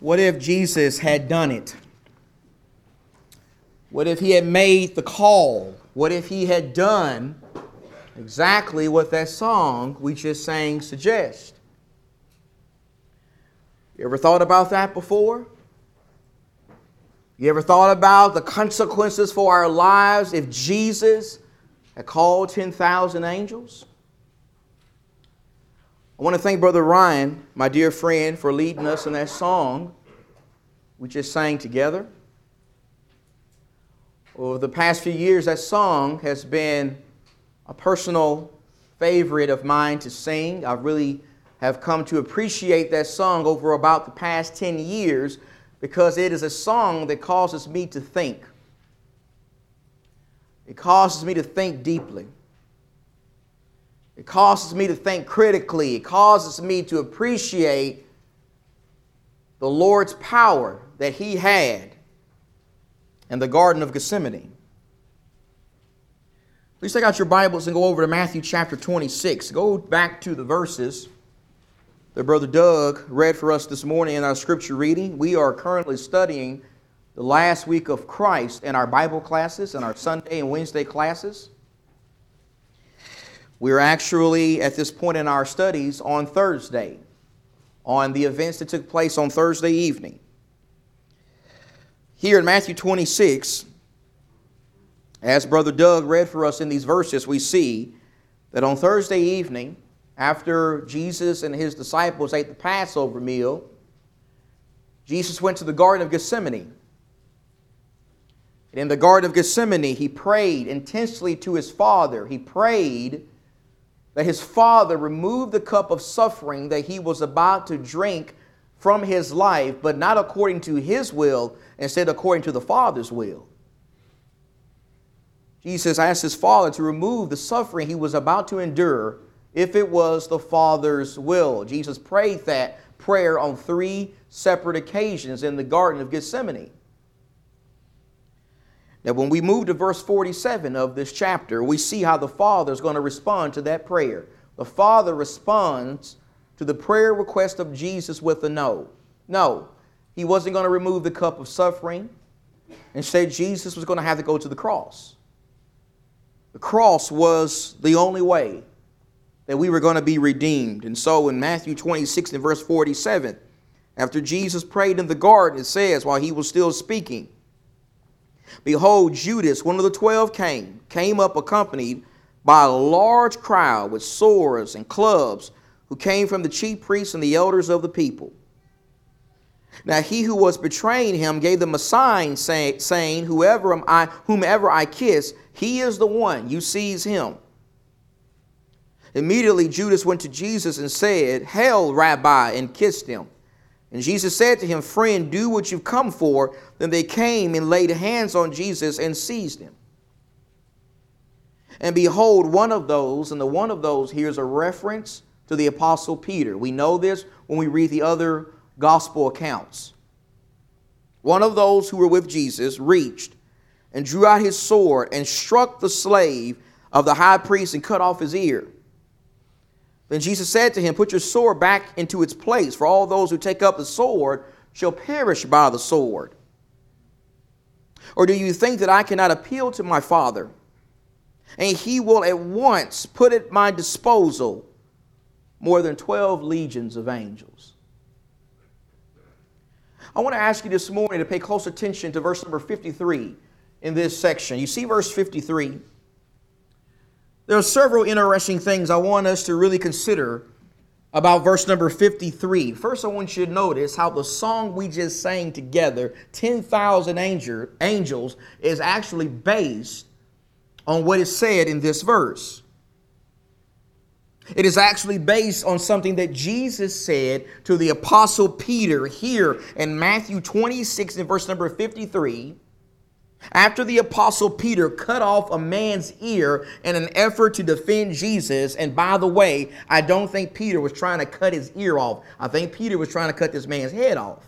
What if Jesus had done it? What if he had made the call? What if he had done exactly what that song we just sang suggests? You ever thought about that before? You ever thought about the consequences for our lives if Jesus had called 10,000 angels? I want to thank Brother Ryan, my dear friend, for leading us in that song we just sang together. Over the past few years, that song has been a personal favorite of mine to sing. I really have come to appreciate that song over about the past 10 years because it is a song that causes me to think. It causes me to think deeply. It causes me to think critically. It causes me to appreciate the Lord's power that He had in the Garden of Gethsemane. Please take out your Bibles and go over to Matthew chapter 26. Go back to the verses that Brother Doug read for us this morning in our scripture reading. We are currently studying the last week of Christ in our Bible classes and our Sunday and Wednesday classes. We're actually at this point in our studies on Thursday, on the events that took place on Thursday evening. Here in Matthew 26, as Brother Doug read for us in these verses, we see that on Thursday evening, after Jesus and his disciples ate the Passover meal, Jesus went to the Garden of Gethsemane. And in the Garden of Gethsemane, he prayed intensely to his Father. He prayed that his Father removed the cup of suffering that he was about to drink from his life, but not according to his will, instead according to the Father's will. Jesus asked his Father to remove the suffering he was about to endure if it was the Father's will. Jesus prayed that prayer on three separate occasions in the Garden of Gethsemane. Now, when we move to verse 47 of this chapter, we see how the Father is going to respond to that prayer. The Father responds to the prayer request of Jesus with a no. No, he wasn't going to remove the cup of suffering. Instead, Jesus was going to have to go to the cross. The cross was the only way that we were going to be redeemed. And so in Matthew 26 and verse 47, after Jesus prayed in the garden, it says, while he was still speaking, Behold, Judas, one of the twelve, came, came up accompanied by a large crowd with swords and clubs, who came from the chief priests and the elders of the people. Now he who was betraying him gave them a sign, say, saying, Whoever I, whomever I kiss, he is the one. You seize him. Immediately Judas went to Jesus and said, Hail, Rabbi, and kissed him. And Jesus said to him, Friend, do what you've come for. Then they came and laid hands on Jesus and seized him. And behold, one of those, and the one of those here is a reference to the Apostle Peter. We know this when we read the other gospel accounts. One of those who were with Jesus reached and drew out his sword and struck the slave of the high priest and cut off his ear. Then Jesus said to him, Put your sword back into its place, for all those who take up the sword shall perish by the sword. Or do you think that I cannot appeal to my Father, and he will at once put at my disposal more than 12 legions of angels? I want to ask you this morning to pay close attention to verse number 53 in this section. You see verse 53? There are several interesting things I want us to really consider about verse number 53. First, I want you to notice how the song we just sang together, 10,000 angels, is actually based on what is said in this verse. It is actually based on something that Jesus said to the Apostle Peter here in Matthew 26 and verse number 53 after the apostle Peter cut off a man's ear in an effort to defend Jesus, and by the way, I don't think Peter was trying to cut his ear off. I think Peter was trying to cut this man's head off.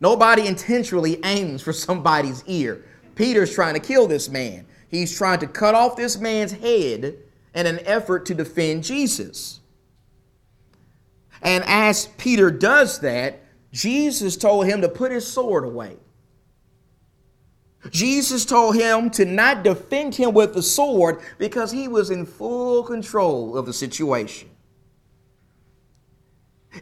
Nobody intentionally aims for somebody's ear. Peter's trying to kill this man. He's trying to cut off this man's head in an effort to defend Jesus. And as Peter does that, Jesus told him to put his sword away. Jesus told him to not defend him with the sword because he was in full control of the situation.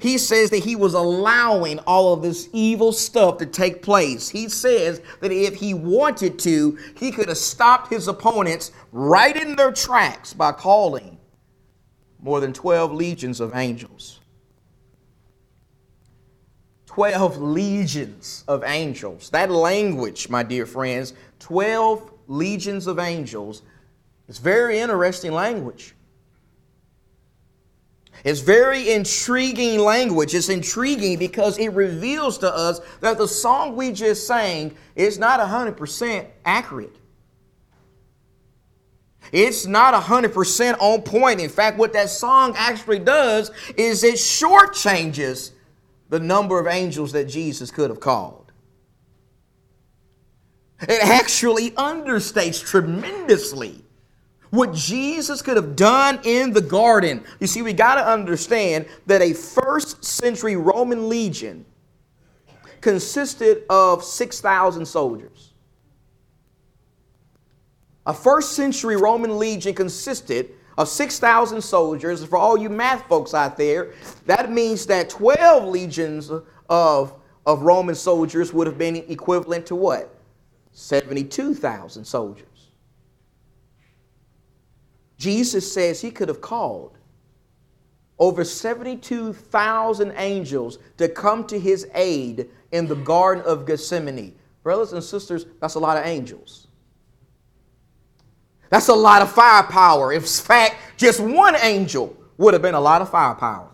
He says that he was allowing all of this evil stuff to take place. He says that if he wanted to, he could have stopped his opponents right in their tracks by calling more than 12 legions of angels. 12 legions of angels. That language, my dear friends, 12 legions of angels, is very interesting language. It's very intriguing language. It's intriguing because it reveals to us that the song we just sang is not 100% accurate. It's not 100% on point. In fact, what that song actually does is it shortchanges the number of angels that Jesus could have called. It actually understates tremendously what Jesus could have done in the garden. You see, we got to understand that a first century Roman legion consisted of 6,000 soldiers. A first century Roman legion consisted of 6,000 soldiers. For all you math folks out there, that means that 12 legions of, of Roman soldiers would have been equivalent to what? 72,000 soldiers. Jesus says he could have called over 72,000 angels to come to his aid in the Garden of Gethsemane. Brothers and sisters, that's a lot of angels. That's a lot of firepower. In fact, just one angel would have been a lot of firepower.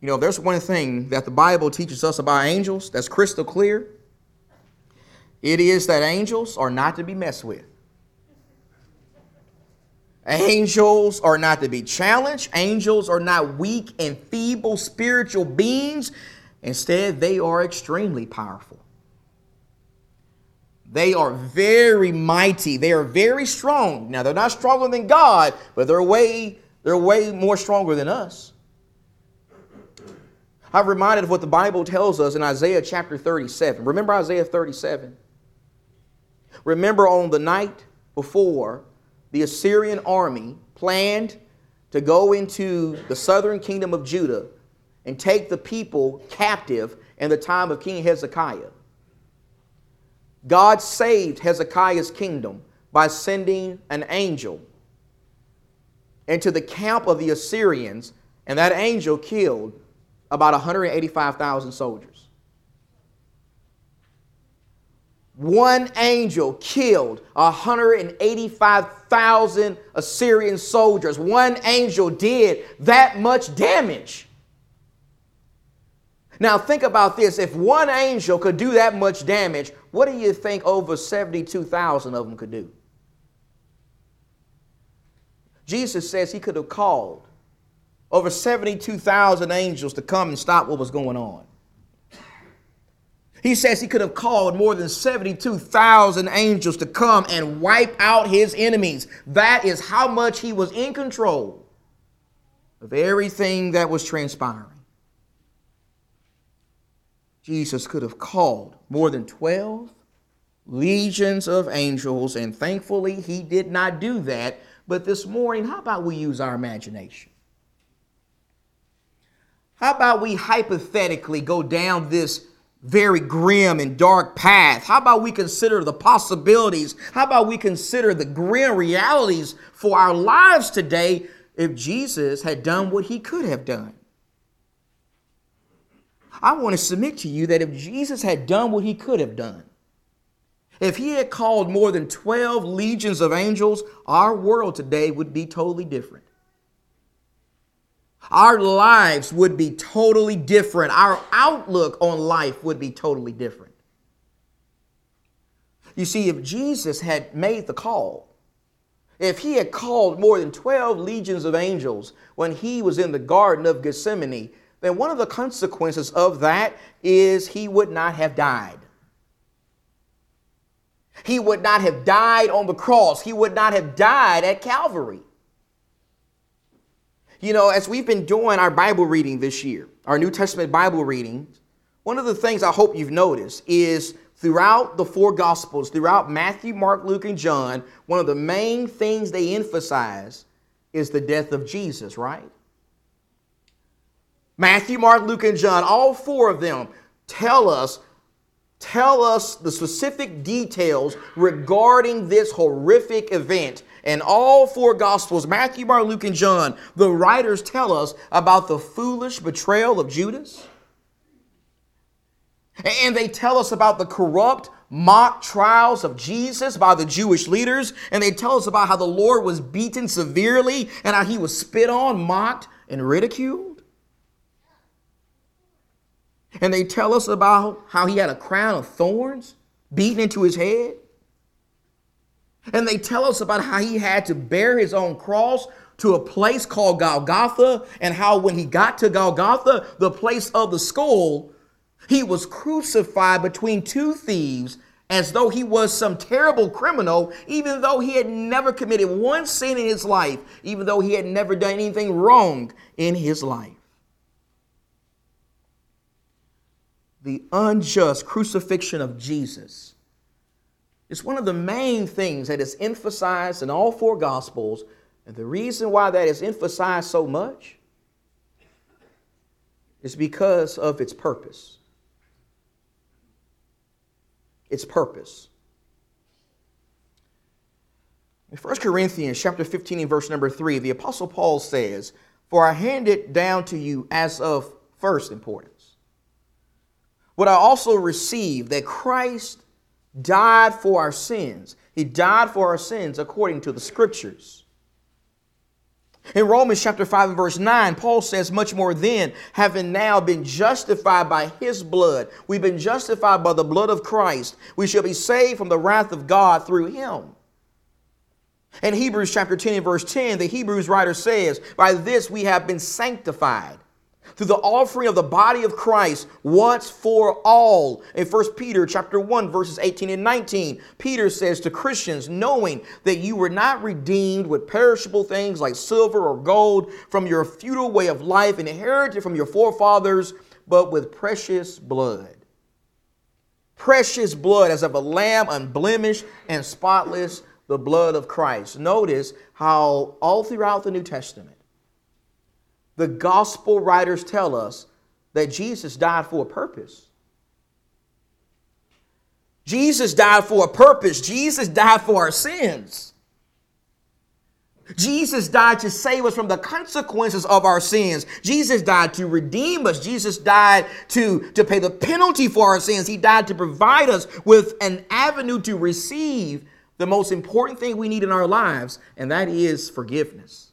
You know, there's one thing that the Bible teaches us about angels that's crystal clear. It is that angels are not to be messed with. Angels are not to be challenged. Angels are not weak and feeble spiritual beings. Instead, they are extremely powerful. They are very mighty. They are very strong. Now they're not stronger than God, but they're way they're way more stronger than us. I'm reminded of what the Bible tells us in Isaiah chapter 37. Remember Isaiah 37? Remember on the night before the Assyrian army planned to go into the southern kingdom of Judah and take the people captive in the time of King Hezekiah. God saved Hezekiah's kingdom by sending an angel into the camp of the Assyrians, and that angel killed about 185,000 soldiers. One angel killed 185,000 Assyrian soldiers. One angel did that much damage. Now, think about this. If one angel could do that much damage, what do you think over 72,000 of them could do? Jesus says he could have called over 72,000 angels to come and stop what was going on. He says he could have called more than 72,000 angels to come and wipe out his enemies. That is how much he was in control of everything that was transpiring. Jesus could have called more than 12 legions of angels, and thankfully he did not do that. But this morning, how about we use our imagination? How about we hypothetically go down this very grim and dark path? How about we consider the possibilities? How about we consider the grim realities for our lives today if Jesus had done what he could have done? I want to submit to you that if Jesus had done what he could have done, if he had called more than 12 legions of angels, our world today would be totally different. Our lives would be totally different. Our outlook on life would be totally different. You see, if Jesus had made the call, if he had called more than 12 legions of angels when he was in the Garden of Gethsemane, then one of the consequences of that is he would not have died. He would not have died on the cross. He would not have died at Calvary. You know, as we've been doing our Bible reading this year, our New Testament Bible reading, one of the things I hope you've noticed is throughout the four Gospels, throughout Matthew, Mark, Luke, and John, one of the main things they emphasize is the death of Jesus, right? Matthew, Mark, Luke, and John, all four of them tell us tell us the specific details regarding this horrific event. And all four Gospels, Matthew, Mark, Luke, and John, the writers tell us about the foolish betrayal of Judas. And they tell us about the corrupt mock trials of Jesus by the Jewish leaders. And they tell us about how the Lord was beaten severely and how he was spit on, mocked, and ridiculed. And they tell us about how he had a crown of thorns beaten into his head. And they tell us about how he had to bear his own cross to a place called Golgotha, and how when he got to Golgotha, the place of the skull, he was crucified between two thieves as though he was some terrible criminal, even though he had never committed one sin in his life, even though he had never done anything wrong in his life. The unjust crucifixion of Jesus. It's one of the main things that is emphasized in all four Gospels. And the reason why that is emphasized so much is because of its purpose. Its purpose. In 1 Corinthians chapter 15 and verse number 3, the Apostle Paul says, For I hand it down to you as of first importance what I also received that Christ died for our sins. He died for our sins according to the scriptures. In Romans chapter 5 and verse 9, Paul says, Much more then, having now been justified by his blood, we've been justified by the blood of Christ, we shall be saved from the wrath of God through him. In Hebrews chapter 10 and verse 10, the Hebrews writer says, By this we have been sanctified through the offering of the body of Christ once for all. In 1 Peter chapter 1 verses 18 and 19, Peter says to Christians, knowing that you were not redeemed with perishable things like silver or gold from your futile way of life inherited from your forefathers, but with precious blood. Precious blood as of a lamb unblemished and spotless, the blood of Christ. Notice how all throughout the New Testament, the gospel writers tell us that Jesus died for a purpose. Jesus died for a purpose. Jesus died for our sins. Jesus died to save us from the consequences of our sins. Jesus died to redeem us. Jesus died to, to pay the penalty for our sins. He died to provide us with an avenue to receive the most important thing we need in our lives, and that is forgiveness.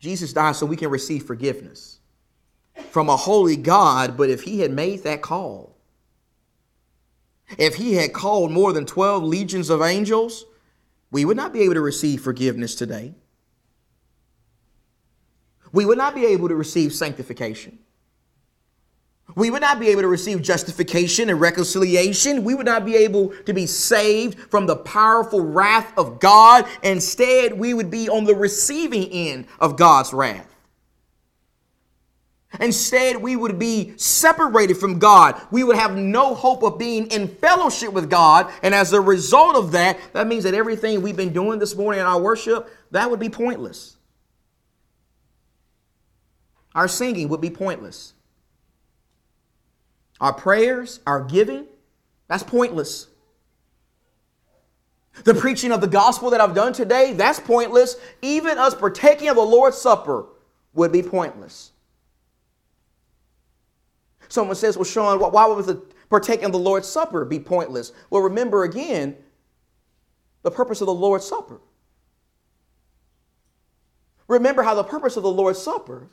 Jesus died so we can receive forgiveness from a holy God, but if he had made that call, if he had called more than 12 legions of angels, we would not be able to receive forgiveness today. We would not be able to receive sanctification. We would not be able to receive justification and reconciliation. We would not be able to be saved from the powerful wrath of God. Instead, we would be on the receiving end of God's wrath. Instead, we would be separated from God. We would have no hope of being in fellowship with God. And as a result of that, that means that everything we've been doing this morning in our worship, that would be pointless. Our singing would be pointless. Our prayers, our giving, that's pointless. The preaching of the gospel that I've done today, that's pointless. Even us partaking of the Lord's Supper would be pointless. Someone says, Well, Sean, why would the partaking of the Lord's Supper be pointless? Well, remember again the purpose of the Lord's Supper. Remember how the purpose of the Lord's Supper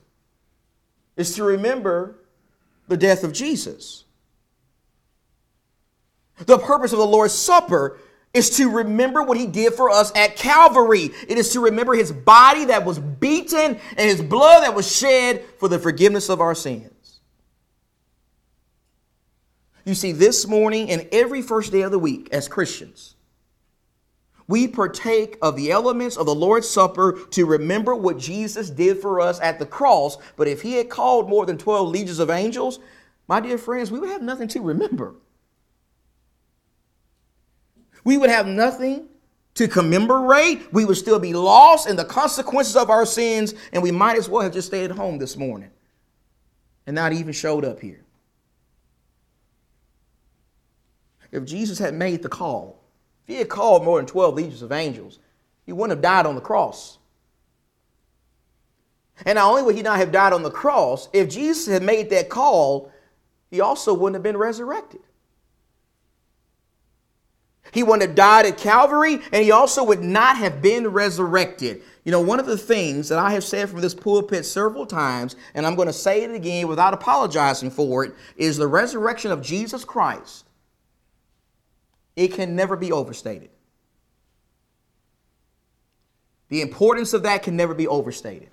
is to remember the death of Jesus. The purpose of the Lord's Supper is to remember what he did for us at Calvary. It is to remember his body that was beaten and his blood that was shed for the forgiveness of our sins. You see, this morning and every first day of the week as Christians, we partake of the elements of the Lord's Supper to remember what Jesus did for us at the cross. But if he had called more than 12 legions of angels, my dear friends, we would have nothing to remember. We would have nothing to commemorate. We would still be lost in the consequences of our sins, and we might as well have just stayed home this morning and not even showed up here. If Jesus had made the call, if he had called more than 12 legions of angels, he wouldn't have died on the cross. And not only would he not have died on the cross, if Jesus had made that call, he also wouldn't have been resurrected. He wouldn't have died at Calvary, and he also would not have been resurrected. You know, one of the things that I have said from this pulpit several times, and I'm going to say it again without apologizing for it, is the resurrection of Jesus Christ it can never be overstated. The importance of that can never be overstated.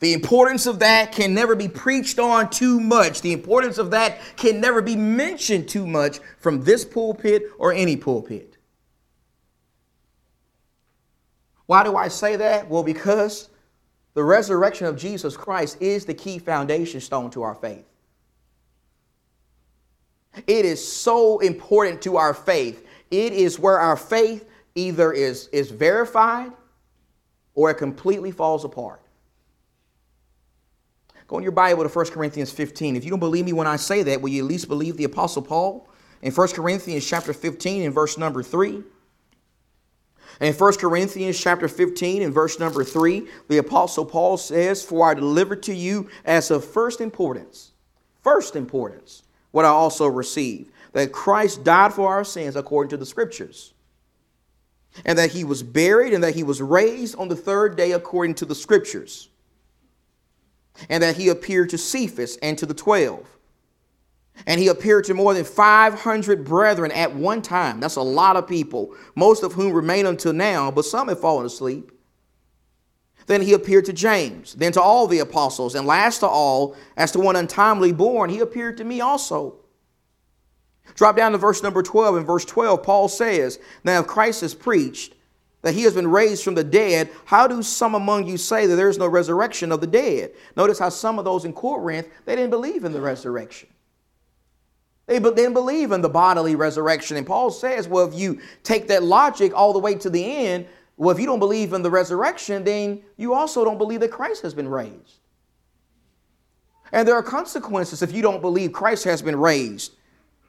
The importance of that can never be preached on too much. The importance of that can never be mentioned too much from this pulpit or any pulpit. Why do I say that? Well, because the resurrection of Jesus Christ is the key foundation stone to our faith. It is so important to our faith. It is where our faith either is, is verified or it completely falls apart. Go in your Bible to 1 Corinthians 15. If you don't believe me when I say that, will you at least believe the Apostle Paul? In 1 Corinthians chapter 15 and verse number 3. In 1 Corinthians chapter 15 and verse number 3, the Apostle Paul says, For I delivered to you as of first importance, first importance, what I also received that Christ died for our sins according to the scriptures, and that he was buried, and that he was raised on the third day according to the scriptures, and that he appeared to Cephas and to the twelve. And he appeared to more than 500 brethren at one time. That's a lot of people, most of whom remain until now, but some have fallen asleep. Then he appeared to James, then to all the apostles, and last to all, as to one untimely born, he appeared to me also. Drop down to verse number 12. In verse 12, Paul says, Now if Christ is preached that he has been raised from the dead, how do some among you say that there is no resurrection of the dead? Notice how some of those in Corinth, they didn't believe in the resurrection. They didn't believe in the bodily resurrection. And Paul says, well, if you take that logic all the way to the end, well, if you don't believe in the resurrection, then you also don't believe that Christ has been raised. And there are consequences if you don't believe Christ has been raised.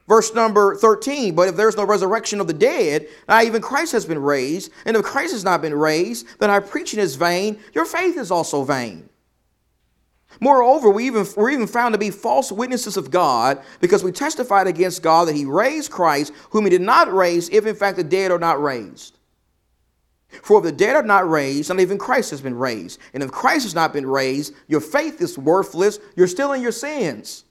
Verse number 13, but if there's no resurrection of the dead, not even Christ has been raised, and if Christ has not been raised, then our preaching is vain, your faith is also vain. Moreover, we even, we're even found to be false witnesses of God because we testified against God that He raised Christ, whom He did not raise, if in fact the dead are not raised. For if the dead are not raised, not even Christ has been raised. And if Christ has not been raised, your faith is worthless. You're still in your sins.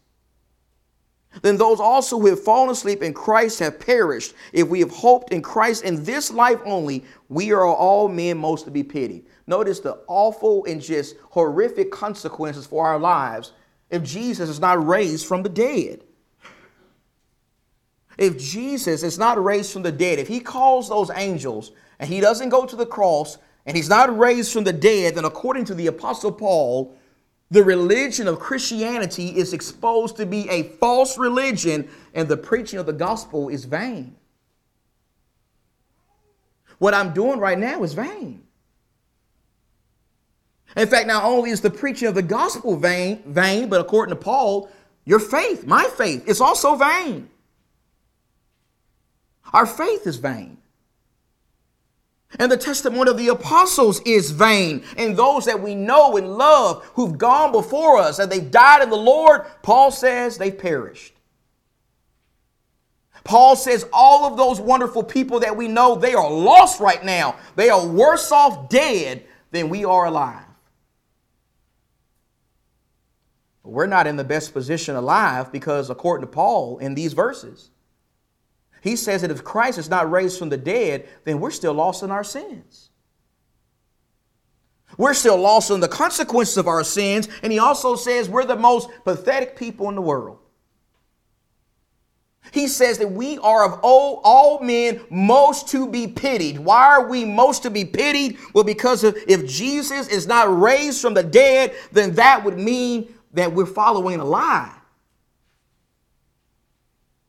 Then those also who have fallen asleep in Christ have perished. If we have hoped in Christ in this life only, we are all men most to be pitied. Notice the awful and just horrific consequences for our lives if Jesus is not raised from the dead. If Jesus is not raised from the dead, if he calls those angels and he doesn't go to the cross and he's not raised from the dead, then according to the Apostle Paul, the religion of Christianity is exposed to be a false religion and the preaching of the gospel is vain. What I'm doing right now is vain. In fact, not only is the preaching of the gospel vain, vain, but according to Paul, your faith, my faith, is also vain. Our faith is vain. And the testimony of the apostles is vain. And those that we know and love who've gone before us and they've died in the Lord, Paul says they've perished. Paul says all of those wonderful people that we know, they are lost right now. They are worse off dead than we are alive. We're not in the best position alive because, according to Paul in these verses, he says that if Christ is not raised from the dead, then we're still lost in our sins. We're still lost in the consequences of our sins. And he also says we're the most pathetic people in the world. He says that we are of all, all men most to be pitied. Why are we most to be pitied? Well, because if Jesus is not raised from the dead, then that would mean that we're following a lie.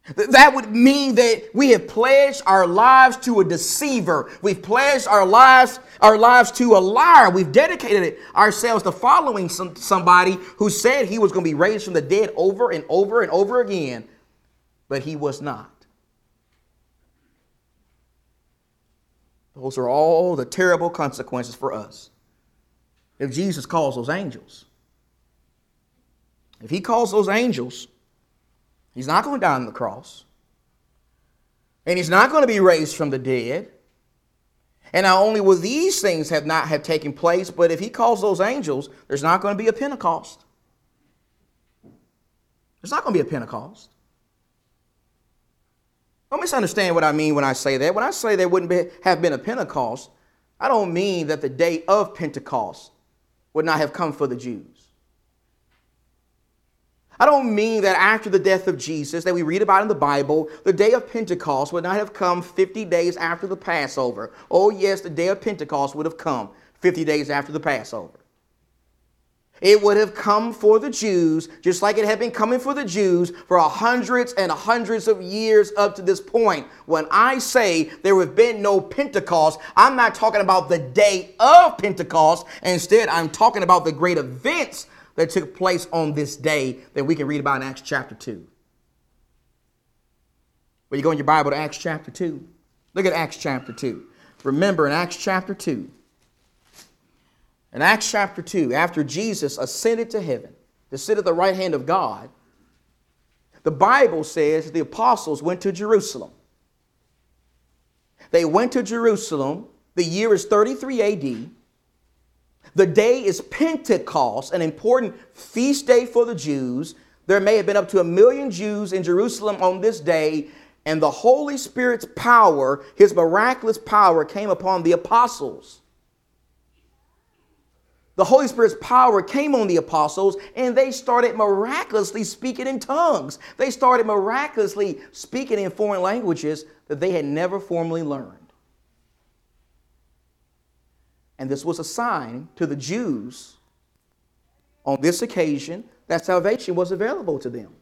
That would mean that we have pledged our lives to a deceiver. We've pledged our lives, our lives to a liar. We've dedicated ourselves to following some, somebody who said he was going to be raised from the dead over and over and over again, but he was not. Those are all the terrible consequences for us. If Jesus calls those angels, if he calls those angels, He's not going to die on the cross. And he's not going to be raised from the dead. And not only will these things have not have taken place, but if he calls those angels, there's not going to be a Pentecost. There's not going to be a Pentecost. Don't misunderstand what I mean when I say that. When I say there wouldn't be, have been a Pentecost, I don't mean that the day of Pentecost would not have come for the Jews. I don't mean that after the death of Jesus that we read about in the Bible, the day of Pentecost would not have come 50 days after the Passover. Oh, yes, the day of Pentecost would have come 50 days after the Passover. It would have come for the Jews, just like it had been coming for the Jews for hundreds and hundreds of years up to this point. When I say there would have been no Pentecost, I'm not talking about the day of Pentecost. Instead, I'm talking about the great events that took place on this day that we can read about in Acts chapter 2. When you go in your Bible to Acts chapter 2, look at Acts chapter 2. Remember in Acts chapter 2, in Acts chapter 2, after Jesus ascended to heaven to sit at the right hand of God, the Bible says the apostles went to Jerusalem. They went to Jerusalem. The year is 33 AD. The day is Pentecost, an important feast day for the Jews. There may have been up to a million Jews in Jerusalem on this day, and the Holy Spirit's power, his miraculous power, came upon the apostles. The Holy Spirit's power came on the apostles, and they started miraculously speaking in tongues. They started miraculously speaking in foreign languages that they had never formally learned. And this was a sign to the Jews on this occasion that salvation was available to them.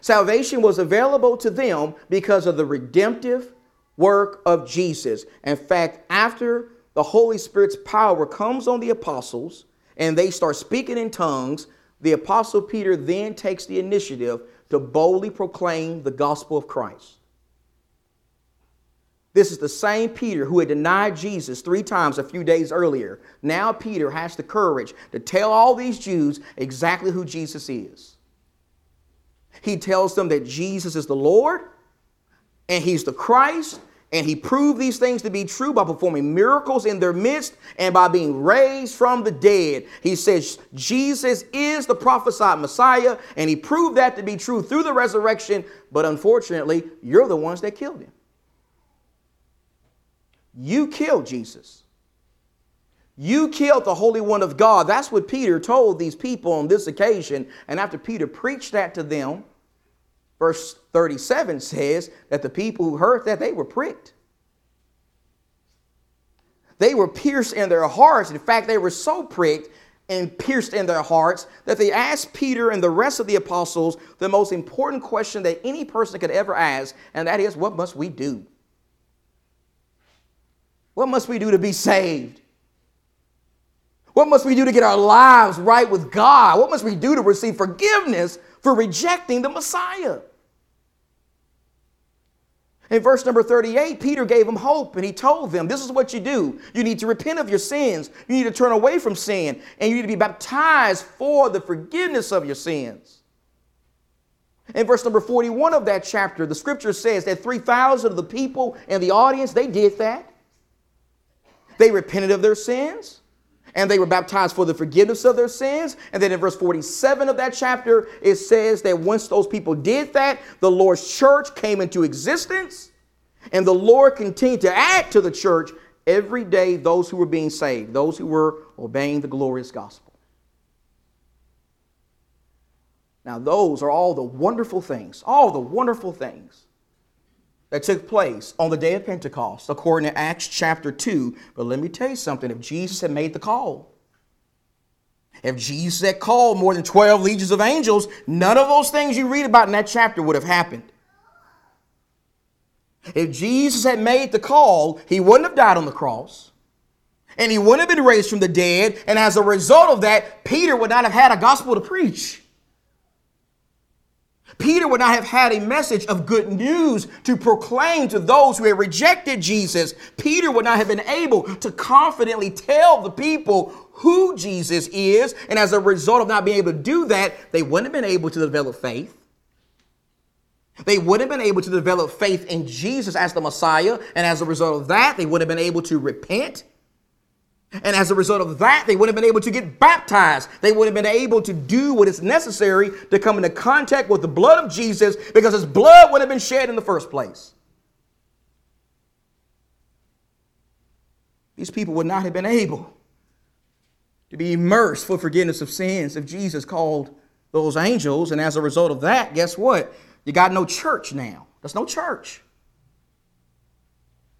Salvation was available to them because of the redemptive work of Jesus. In fact, after the Holy Spirit's power comes on the apostles and they start speaking in tongues, the apostle Peter then takes the initiative to boldly proclaim the gospel of Christ. This is the same Peter who had denied Jesus three times a few days earlier. Now, Peter has the courage to tell all these Jews exactly who Jesus is. He tells them that Jesus is the Lord and he's the Christ, and he proved these things to be true by performing miracles in their midst and by being raised from the dead. He says Jesus is the prophesied Messiah, and he proved that to be true through the resurrection, but unfortunately, you're the ones that killed him. You killed Jesus. You killed the Holy One of God. That's what Peter told these people on this occasion. And after Peter preached that to them, verse 37 says that the people who heard that, they were pricked. They were pierced in their hearts. In fact, they were so pricked and pierced in their hearts that they asked Peter and the rest of the apostles the most important question that any person could ever ask, and that is, What must we do? What must we do to be saved? What must we do to get our lives right with God? What must we do to receive forgiveness for rejecting the Messiah? In verse number 38, Peter gave them hope and he told them, This is what you do. You need to repent of your sins. You need to turn away from sin and you need to be baptized for the forgiveness of your sins. In verse number 41 of that chapter, the scripture says that 3,000 of the people in the audience, they did that. They repented of their sins and they were baptized for the forgiveness of their sins. And then in verse 47 of that chapter, it says that once those people did that, the Lord's church came into existence, and the Lord continued to add to the church every day those who were being saved, those who were obeying the glorious gospel. Now, those are all the wonderful things, all the wonderful things that took place on the day of Pentecost, according to Acts chapter 2. But let me tell you something if Jesus had made the call, if Jesus had called more than 12 legions of angels, none of those things you read about in that chapter would have happened. If Jesus had made the call, he wouldn't have died on the cross. And he wouldn't have been raised from the dead. And as a result of that, Peter would not have had a gospel to preach. Peter would not have had a message of good news to proclaim to those who had rejected Jesus. Peter would not have been able to confidently tell the people who Jesus is. And as a result of not being able to do that, they wouldn't have been able to develop faith. They wouldn't have been able to develop faith in Jesus as the Messiah. And as a result of that, they would have been able to repent and as a result of that, they wouldn't have been able to get baptized. They wouldn't have been able to do what is necessary to come into contact with the blood of Jesus because his blood would have been shed in the first place. These people would not have been able to be immersed for forgiveness of sins if Jesus called those angels. And as a result of that, guess what? You got no church now. There's no church.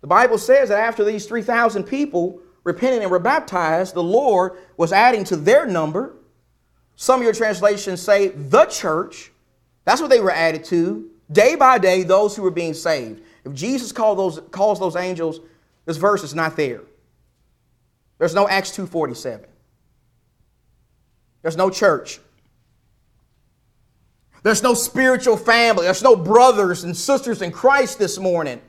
The Bible says that after these 3,000 people repented and were baptized, the Lord was adding to their number. Some of your translations say the church. That's what they were added to. Day by day, those who were being saved. If Jesus called those, calls those angels, this verse is not there. There's no Acts 2.47. There's no church. There's no spiritual family. There's no brothers and sisters in Christ this morning.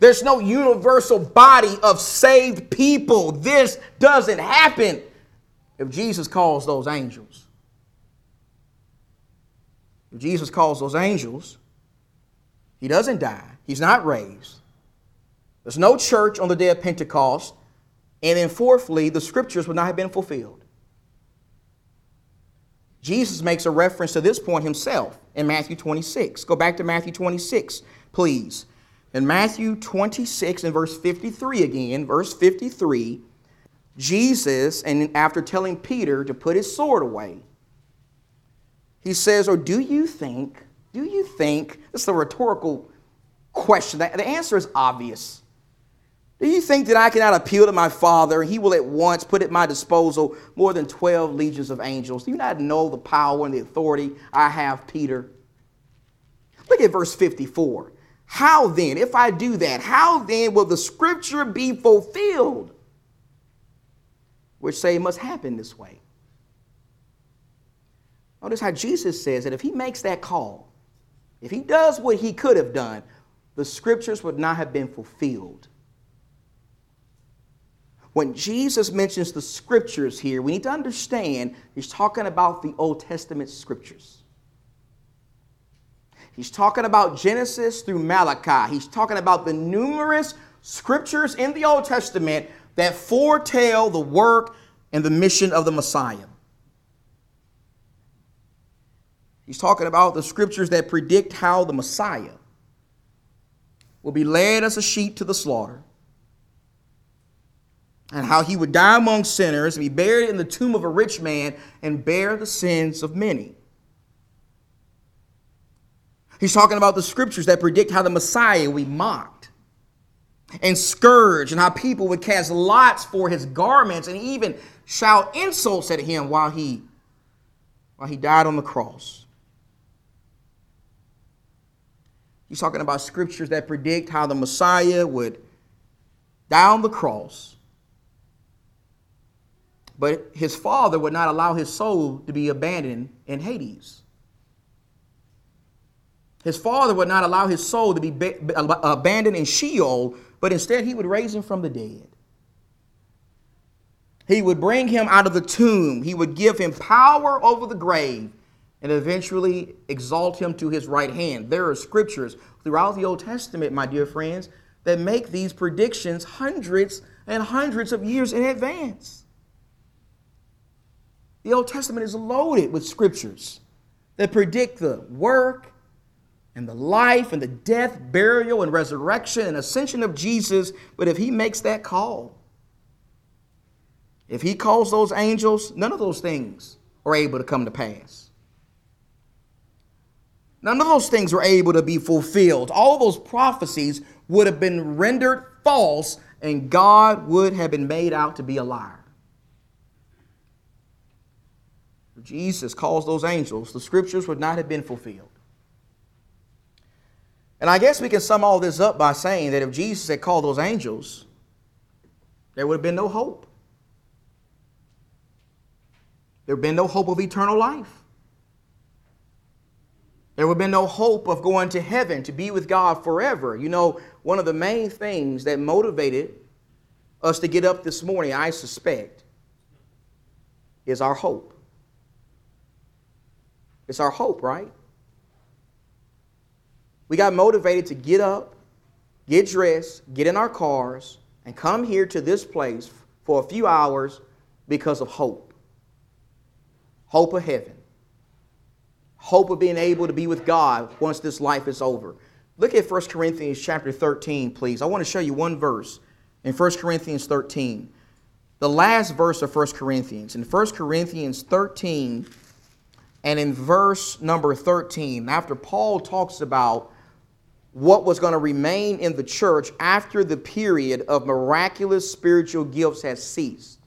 There's no universal body of saved people. This doesn't happen if Jesus calls those angels. If Jesus calls those angels, he doesn't die. He's not raised. There's no church on the day of Pentecost. And then, fourthly, the scriptures would not have been fulfilled. Jesus makes a reference to this point himself in Matthew 26. Go back to Matthew 26, please. In Matthew 26 and verse 53 again, verse 53, Jesus, and after telling Peter to put his sword away, he says, Or do you think, do you think, this is a rhetorical question. The answer is obvious. Do you think that I cannot appeal to my Father and he will at once put at my disposal more than 12 legions of angels? Do you not know the power and the authority I have, Peter? Look at verse 54. How then, if I do that, how then will the scripture be fulfilled? Which say it must happen this way. Notice how Jesus says that if he makes that call, if he does what he could have done, the scriptures would not have been fulfilled. When Jesus mentions the scriptures here, we need to understand he's talking about the Old Testament scriptures. He's talking about Genesis through Malachi. He's talking about the numerous scriptures in the Old Testament that foretell the work and the mission of the Messiah. He's talking about the scriptures that predict how the Messiah will be led as a sheep to the slaughter, and how he would die among sinners and be buried in the tomb of a rich man and bear the sins of many. He's talking about the scriptures that predict how the Messiah be mocked and scourged, and how people would cast lots for his garments and even shout insults at him while he, while he died on the cross. He's talking about scriptures that predict how the Messiah would die on the cross, but his father would not allow his soul to be abandoned in Hades. His father would not allow his soul to be abandoned in Sheol, but instead he would raise him from the dead. He would bring him out of the tomb. He would give him power over the grave and eventually exalt him to his right hand. There are scriptures throughout the Old Testament, my dear friends, that make these predictions hundreds and hundreds of years in advance. The Old Testament is loaded with scriptures that predict the work and the life and the death, burial, and resurrection and ascension of Jesus. But if he makes that call, if he calls those angels, none of those things are able to come to pass. None of those things were able to be fulfilled. All those prophecies would have been rendered false, and God would have been made out to be a liar. Jesus calls those angels, the scriptures would not have been fulfilled. And I guess we can sum all this up by saying that if Jesus had called those angels, there would have been no hope. There would have been no hope of eternal life. There would have been no hope of going to heaven to be with God forever. You know, one of the main things that motivated us to get up this morning, I suspect, is our hope. It's our hope, right? We got motivated to get up, get dressed, get in our cars, and come here to this place for a few hours because of hope. Hope of heaven. Hope of being able to be with God once this life is over. Look at 1 Corinthians chapter 13, please. I want to show you one verse in 1 Corinthians 13. The last verse of 1 Corinthians. In 1 Corinthians 13 and in verse number 13, after Paul talks about what was going to remain in the church after the period of miraculous spiritual gifts had ceased.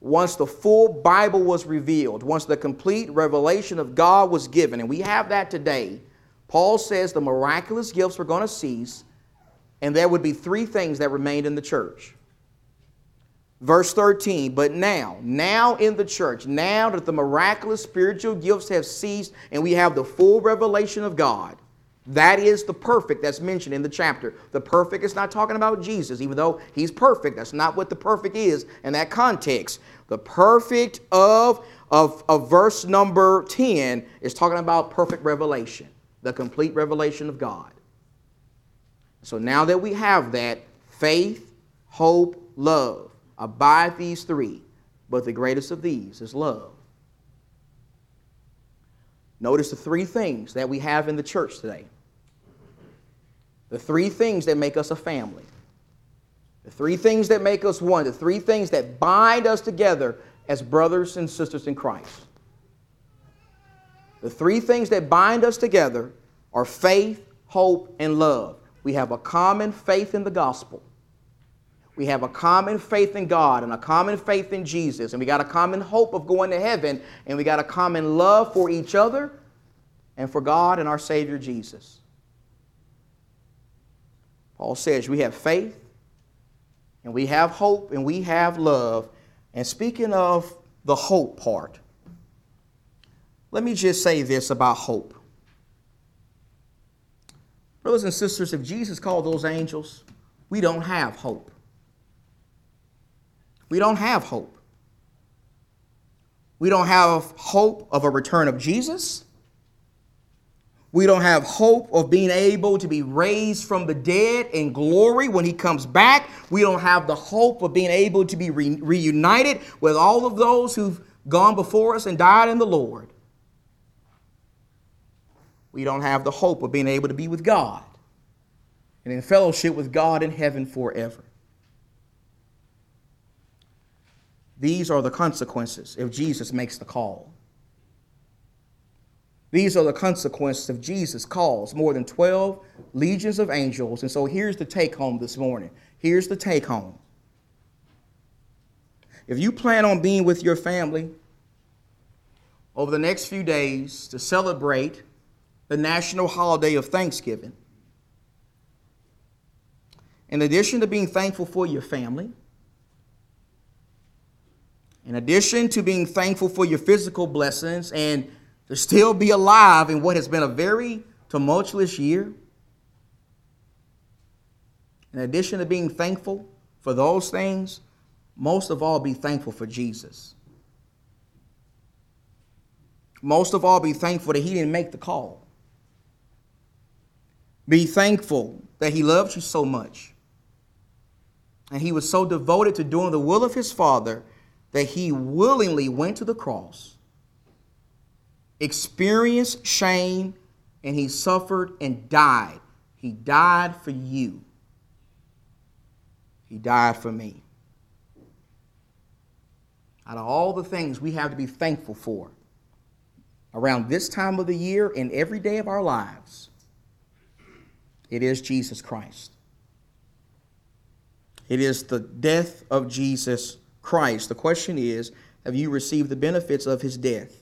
Once the full Bible was revealed, once the complete revelation of God was given, and we have that today, Paul says the miraculous gifts were going to cease, and there would be three things that remained in the church. Verse 13, but now, now in the church, now that the miraculous spiritual gifts have ceased and we have the full revelation of God, that is the perfect that's mentioned in the chapter. The perfect is not talking about Jesus, even though he's perfect. That's not what the perfect is in that context. The perfect of, of, of verse number 10 is talking about perfect revelation, the complete revelation of God. So now that we have that, faith, hope, love, abide these three, but the greatest of these is love. Notice the three things that we have in the church today. The three things that make us a family. The three things that make us one. The three things that bind us together as brothers and sisters in Christ. The three things that bind us together are faith, hope, and love. We have a common faith in the gospel. We have a common faith in God and a common faith in Jesus. And we got a common hope of going to heaven. And we got a common love for each other and for God and our Savior Jesus. Paul says we have faith and we have hope and we have love. And speaking of the hope part, let me just say this about hope. Brothers and sisters, if Jesus called those angels, we don't have hope. We don't have hope. We don't have hope of a return of Jesus. We don't have hope of being able to be raised from the dead in glory when he comes back. We don't have the hope of being able to be re- reunited with all of those who've gone before us and died in the Lord. We don't have the hope of being able to be with God and in fellowship with God in heaven forever. These are the consequences if Jesus makes the call. These are the consequences of Jesus calls more than 12 legions of angels. And so here's the take home this morning. Here's the take home. If you plan on being with your family over the next few days to celebrate the national holiday of Thanksgiving, in addition to being thankful for your family, in addition to being thankful for your physical blessings and to still be alive in what has been a very tumultuous year. In addition to being thankful for those things, most of all, be thankful for Jesus. Most of all, be thankful that He didn't make the call. Be thankful that He loved you so much. And He was so devoted to doing the will of His Father that He willingly went to the cross experienced shame, and he suffered and died. He died for you. He died for me. Out of all the things we have to be thankful for, around this time of the year and every day of our lives, it is Jesus Christ. It is the death of Jesus Christ. The question is have you received the benefits of his death?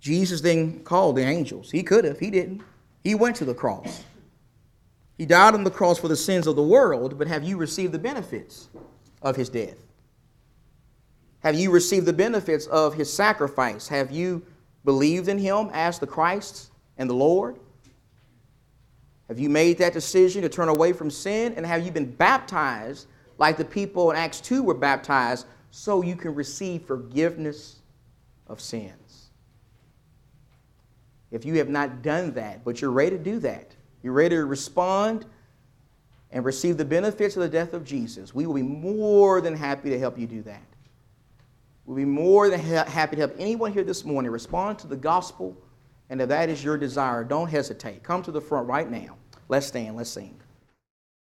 Jesus then called the angels. He could have, he didn't. He went to the cross. He died on the cross for the sins of the world, but have you received the benefits of his death? Have you received the benefits of his sacrifice? Have you believed in him as the Christ and the Lord? Have you made that decision to turn away from sin? And have you been baptized like the people in Acts 2 were baptized so you can receive forgiveness of sins? If you have not done that, but you're ready to do that, you're ready to respond and receive the benefits of the death of Jesus, we will be more than happy to help you do that. We'll be more than ha- happy to help anyone here this morning respond to the gospel. And if that is your desire, don't hesitate. Come to the front right now. Let's stand, let's sing.